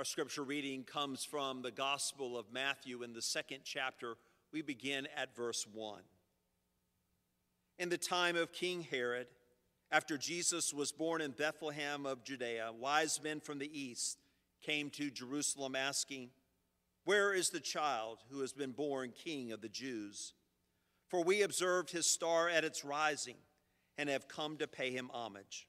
Our scripture reading comes from the Gospel of Matthew in the second chapter. We begin at verse 1. In the time of King Herod, after Jesus was born in Bethlehem of Judea, wise men from the east came to Jerusalem asking, Where is the child who has been born king of the Jews? For we observed his star at its rising and have come to pay him homage.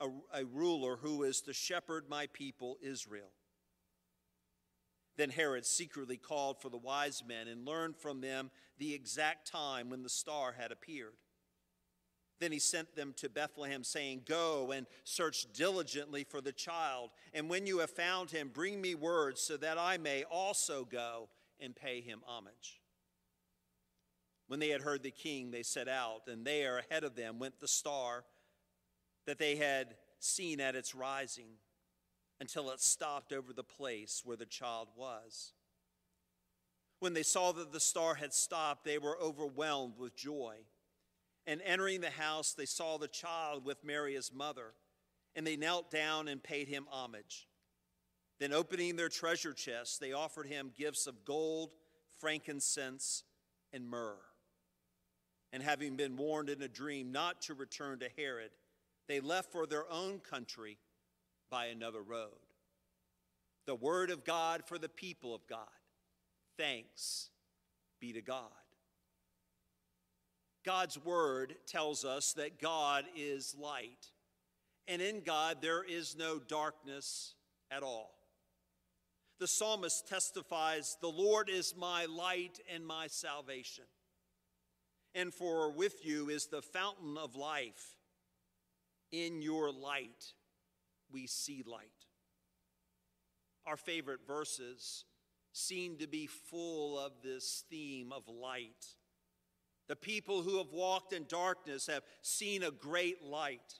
a, a ruler who is to shepherd my people Israel. Then Herod secretly called for the wise men and learned from them the exact time when the star had appeared. Then he sent them to Bethlehem, saying, Go and search diligently for the child, and when you have found him, bring me word so that I may also go and pay him homage. When they had heard the king, they set out, and there ahead of them went the star that they had seen at its rising until it stopped over the place where the child was. When they saw that the star had stopped, they were overwhelmed with joy. And entering the house, they saw the child with Mary, his mother, and they knelt down and paid him homage. Then, opening their treasure chests, they offered him gifts of gold, frankincense, and myrrh. And having been warned in a dream not to return to Herod, they left for their own country by another road. The word of God for the people of God. Thanks be to God. God's word tells us that God is light, and in God there is no darkness at all. The psalmist testifies, The Lord is my light and my salvation. And for with you is the fountain of life. In your light, we see light. Our favorite verses seem to be full of this theme of light. The people who have walked in darkness have seen a great light.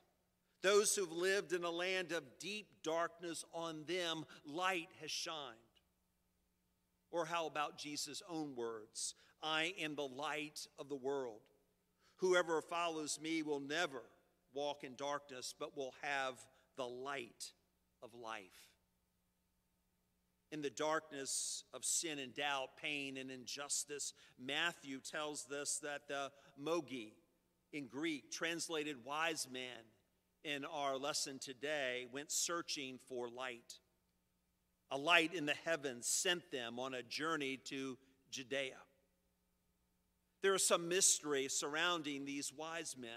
Those who've lived in a land of deep darkness, on them light has shined. Or how about Jesus' own words? I am the light of the world. Whoever follows me will never walk in darkness, but will have the light of life in the darkness of sin and doubt, pain and injustice, Matthew tells us that the mogi in Greek, translated wise man in our lesson today, went searching for light. A light in the heavens sent them on a journey to Judea. There is some mystery surrounding these wise men.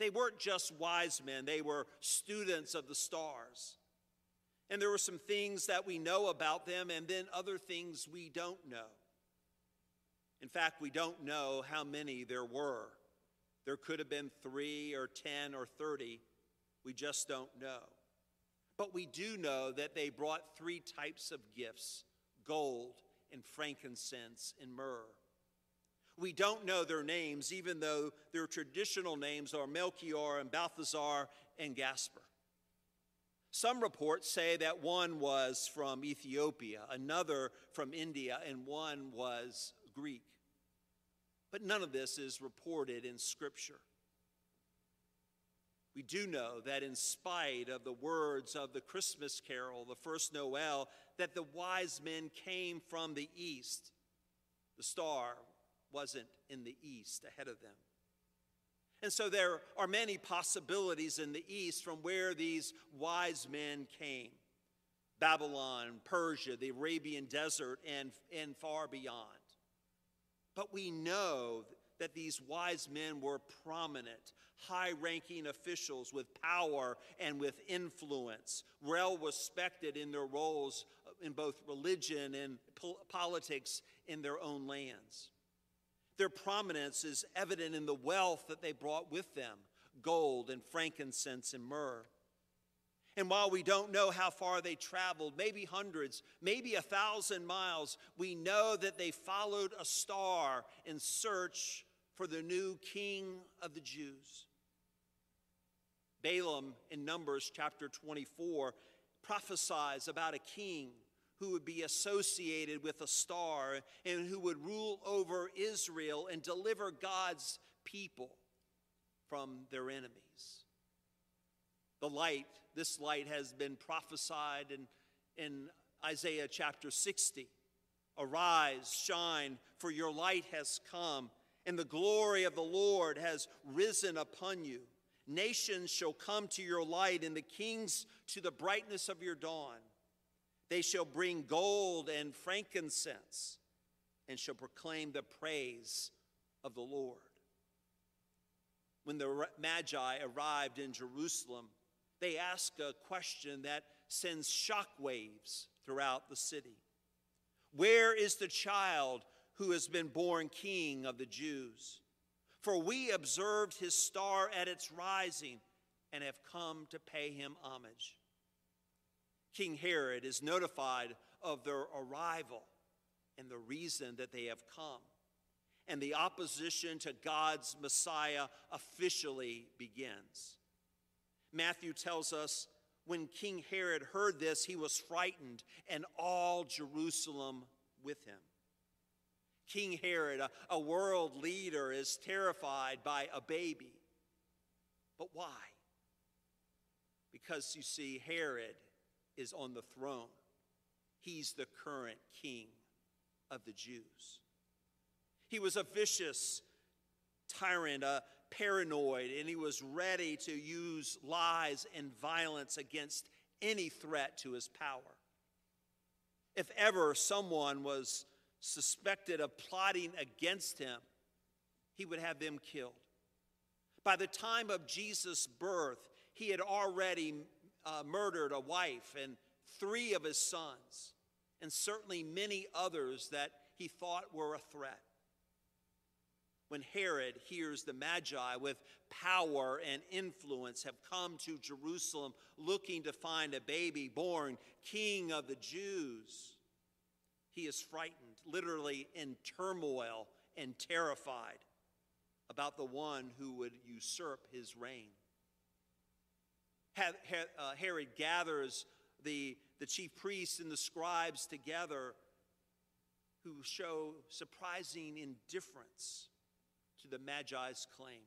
They weren't just wise men, they were students of the stars. And there were some things that we know about them, and then other things we don't know. In fact, we don't know how many there were. There could have been three or 10 or 30. We just don't know. But we do know that they brought three types of gifts gold and frankincense and myrrh. We don't know their names, even though their traditional names are Melchior and Balthazar and Gaspar. Some reports say that one was from Ethiopia, another from India, and one was Greek. But none of this is reported in Scripture. We do know that in spite of the words of the Christmas carol, the first Noel, that the wise men came from the east. The star wasn't in the east ahead of them. And so there are many possibilities in the east from where these wise men came Babylon, Persia, the Arabian desert, and, and far beyond. But we know that these wise men were prominent, high ranking officials with power and with influence, well respected in their roles in both religion and politics in their own lands. Their prominence is evident in the wealth that they brought with them gold and frankincense and myrrh. And while we don't know how far they traveled, maybe hundreds, maybe a thousand miles, we know that they followed a star in search for the new king of the Jews. Balaam in Numbers chapter 24 prophesies about a king who would be associated with a star and who would rule over Israel and deliver God's people from their enemies. The light, this light has been prophesied in, in Isaiah chapter 60. Arise, shine, for your light has come, and the glory of the Lord has risen upon you. Nations shall come to your light, and the kings to the brightness of your dawn. They shall bring gold and frankincense, and shall proclaim the praise of the Lord. When the Magi arrived in Jerusalem, they ask a question that sends shockwaves throughout the city Where is the child who has been born king of the Jews? For we observed his star at its rising and have come to pay him homage. King Herod is notified of their arrival and the reason that they have come. And the opposition to God's Messiah officially begins. Matthew tells us when King Herod heard this, he was frightened, and all Jerusalem with him. King Herod, a, a world leader, is terrified by a baby. But why? Because you see, Herod is on the throne, he's the current king of the Jews. He was a vicious tyrant, a paranoid, and he was ready to use lies and violence against any threat to his power. If ever someone was suspected of plotting against him, he would have them killed. By the time of Jesus' birth, he had already uh, murdered a wife and three of his sons, and certainly many others that he thought were a threat. When Herod hears the Magi with power and influence have come to Jerusalem looking to find a baby born king of the Jews, he is frightened, literally in turmoil and terrified about the one who would usurp his reign. Uh, Herod gathers the, the chief priests and the scribes together who show surprising indifference to the Magi's claim.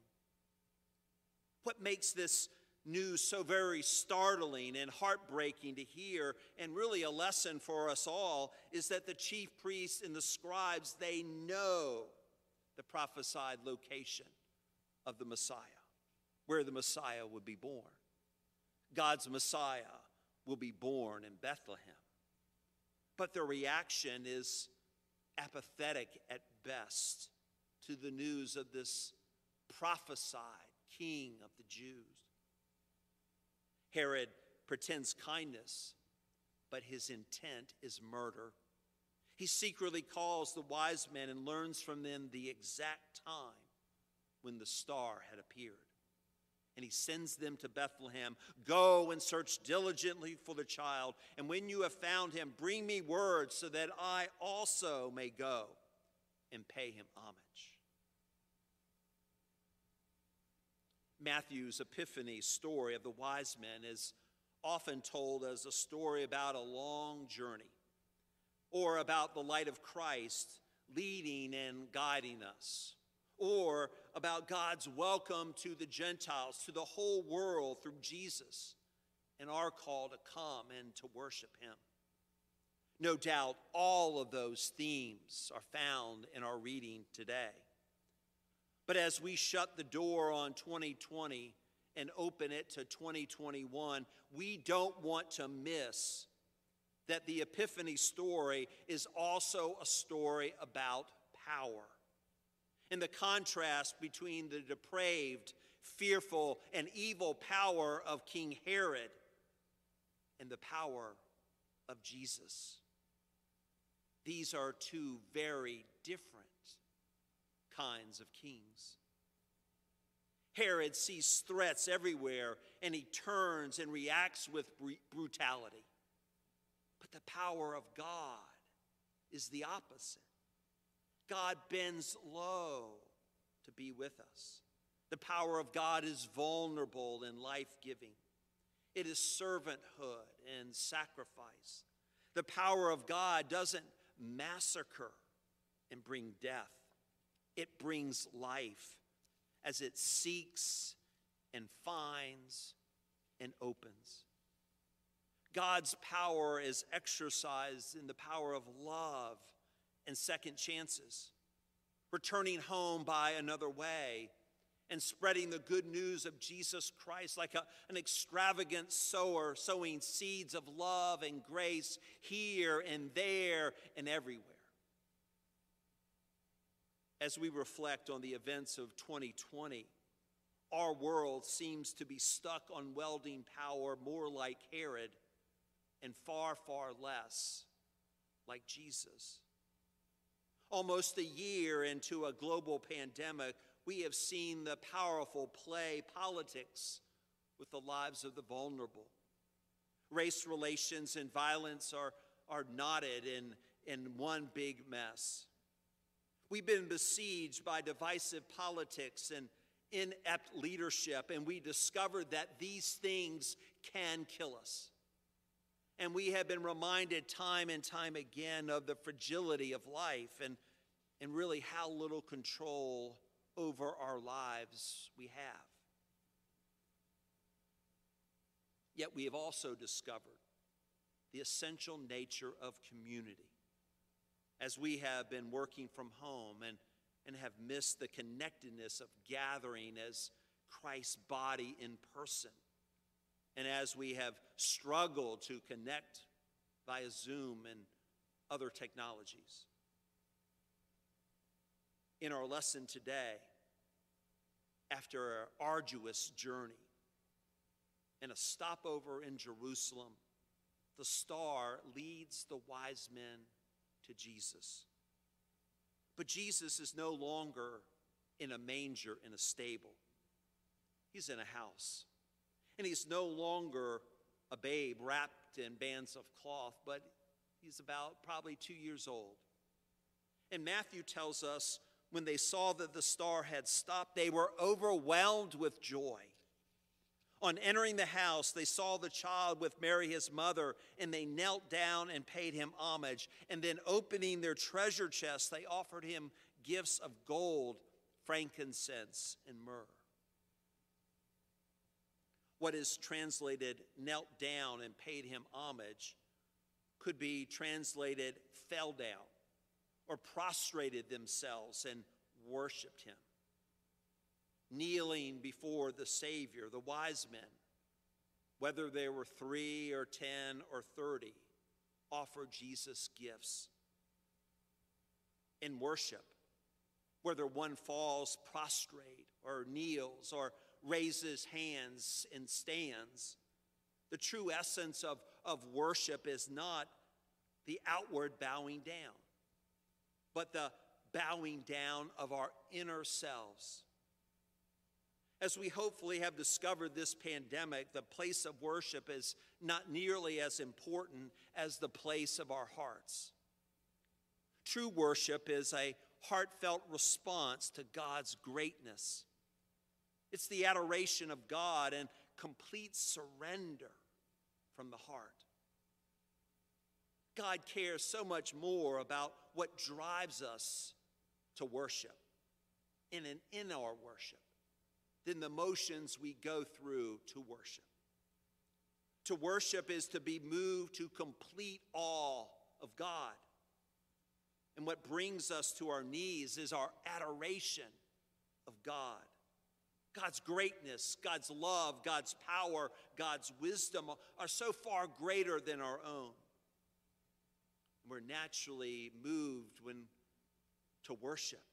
What makes this news so very startling and heartbreaking to hear and really a lesson for us all is that the chief priests and the scribes they know the prophesied location of the Messiah where the Messiah would be born God's Messiah will be born in Bethlehem but their reaction is apathetic at best to the news of this prophesied king of the Jews Herod pretends kindness, but his intent is murder. He secretly calls the wise men and learns from them the exact time when the star had appeared. And he sends them to Bethlehem. Go and search diligently for the child. And when you have found him, bring me word so that I also may go and pay him homage. Matthew's Epiphany story of the wise men is often told as a story about a long journey or about the light of Christ leading and guiding us or about God's welcome to the Gentiles, to the whole world through Jesus, and our call to come and to worship Him. No doubt all of those themes are found in our reading today. But as we shut the door on 2020 and open it to 2021, we don't want to miss that the Epiphany story is also a story about power. And the contrast between the depraved, fearful, and evil power of King Herod and the power of Jesus. These are two very different kinds of kings. Herod sees threats everywhere and he turns and reacts with brutality. But the power of God is the opposite. God bends low to be with us. The power of God is vulnerable and life giving, it is servanthood and sacrifice. The power of God doesn't massacre and bring death, it brings life as it seeks and finds and opens. God's power is exercised in the power of love and second chances, returning home by another way, and spreading the good news of Jesus Christ like a, an extravagant sower, sowing seeds of love and grace here and there and everywhere. As we reflect on the events of 2020, our world seems to be stuck on welding power more like Herod and far, far less like Jesus. Almost a year into a global pandemic, we have seen the powerful play politics with the lives of the vulnerable. Race relations and violence are, are knotted in, in one big mess. We've been besieged by divisive politics and inept leadership, and we discovered that these things can kill us. And we have been reminded time and time again of the fragility of life and, and really how little control over our lives we have. Yet we have also discovered the essential nature of community as we have been working from home and, and have missed the connectedness of gathering as Christ's body in person and as we have struggled to connect via Zoom and other technologies. In our lesson today, after an arduous journey and a stopover in Jerusalem, the star leads the wise men to Jesus. But Jesus is no longer in a manger in a stable, he's in a house. And he's no longer a babe wrapped in bands of cloth, but he's about probably two years old. And Matthew tells us when they saw that the star had stopped, they were overwhelmed with joy. On entering the house, they saw the child with Mary, his mother, and they knelt down and paid him homage. And then, opening their treasure chests, they offered him gifts of gold, frankincense, and myrrh what is translated knelt down and paid him homage could be translated fell down or prostrated themselves and worshiped him. Kneeling before the Savior, the wise men, whether they were three or ten or thirty, offered Jesus gifts. In worship, whether one falls prostrate or kneels or raises hands and stands. The true essence of, of worship is not the outward bowing down, but the bowing down of our inner selves. As we hopefully have discovered this pandemic, the place of worship is not nearly as important as the place of our hearts. True worship is a heartfelt response to God's greatness it's the adoration of God and complete surrender from the heart. God cares so much more about what drives us to worship in and in our worship than the motions we go through to worship. To worship is to be moved to complete awe of God. And what brings us to our knees is our adoration of God. God's greatness, God's love, God's power, God's wisdom are so far greater than our own. We're naturally moved when to worship,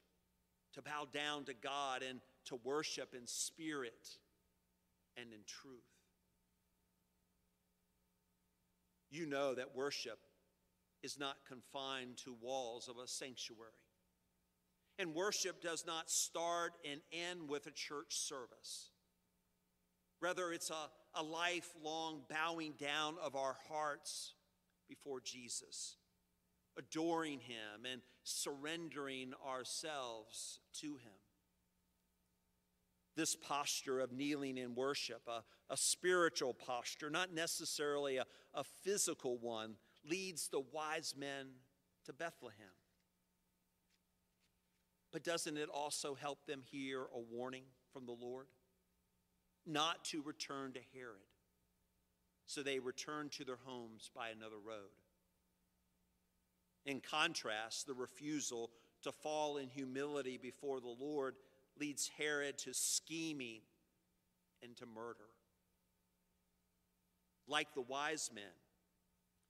to bow down to God and to worship in spirit and in truth. You know that worship is not confined to walls of a sanctuary. And worship does not start and end with a church service. Rather, it's a, a lifelong bowing down of our hearts before Jesus, adoring Him and surrendering ourselves to Him. This posture of kneeling in worship, a, a spiritual posture, not necessarily a, a physical one, leads the wise men to Bethlehem. But doesn't it also help them hear a warning from the Lord? Not to return to Herod. So they return to their homes by another road. In contrast, the refusal to fall in humility before the Lord leads Herod to scheming and to murder. Like the wise men,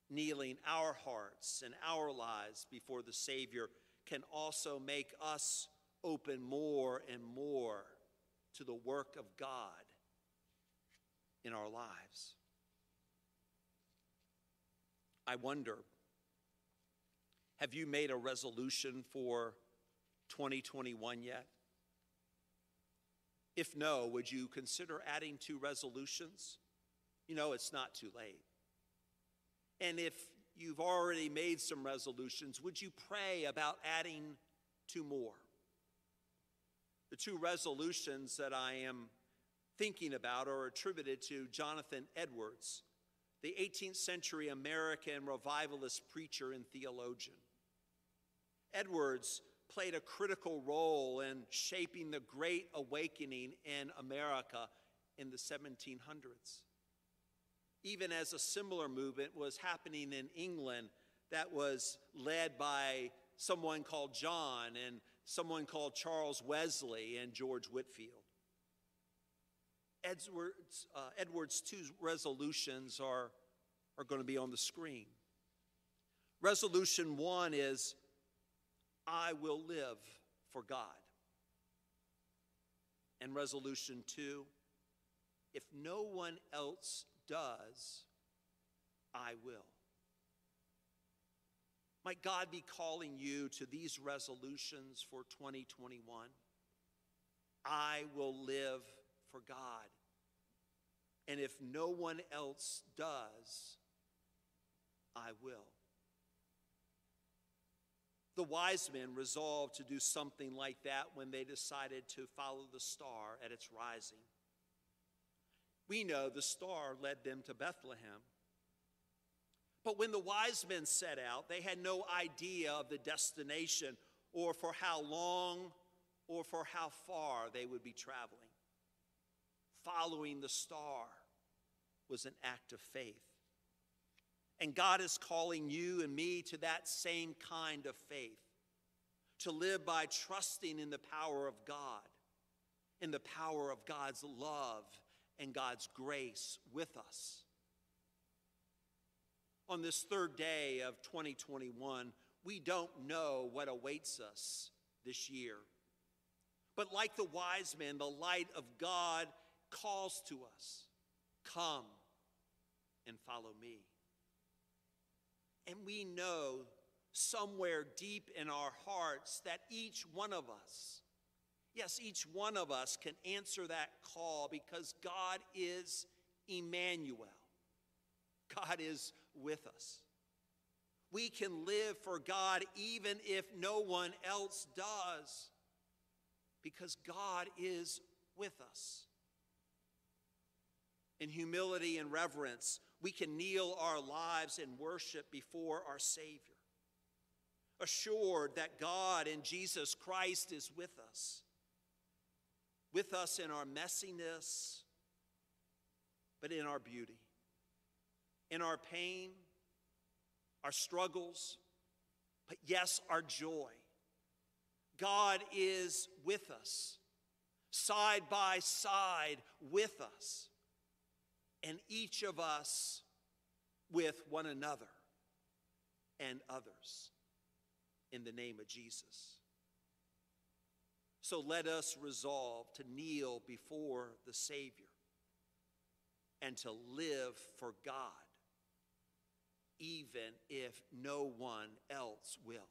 kneeling our hearts and our lives before the Savior can also make us open more and more to the work of God in our lives. I wonder have you made a resolution for 2021 yet? If no, would you consider adding two resolutions? You know, it's not too late. And if you've already made some resolutions, would you pray about adding two more? The two resolutions that I am thinking about are attributed to Jonathan Edwards, the 18th century American revivalist preacher and theologian. Edwards played a critical role in shaping the Great Awakening in America in the 1700s even as a similar movement was happening in England that was led by someone called John and someone called Charles Wesley and George Whitefield. Edwards, uh, Edwards' two resolutions are, are going to be on the screen. Resolution one is I will live for God. And resolution two, if no one else does, I will. Might God be calling you to these resolutions for 2021? I will live for God. And if no one else does, I will. The wise men resolved to do something like that when they decided to follow the star at its rising. We know the star led them to Bethlehem. But when the wise men set out, they had no idea of the destination or for how long or for how far they would be traveling. Following the star was an act of faith. And God is calling you and me to that same kind of faith to live by trusting in the power of God, in the power of God's love and God's grace with us. On this third day of 2021, we don't know what awaits us this year. But like the wise men, the light of God calls to us Come and follow me. And we know somewhere deep in our hearts that each one of us Yes, each one of us can answer that call because God is Emmanuel. God is with us. We can live for God even if no one else does because God is with us. In humility and reverence, we can kneel our lives in worship before our Savior, assured that God and Jesus Christ is with us with us in our messiness, but in our beauty, in our pain, our struggles, but yes, our joy. God is with us, side by side with us, and each of us with one another and others in the name of Jesus. So let us resolve to kneel before the Savior and to live for God, even if no one else will.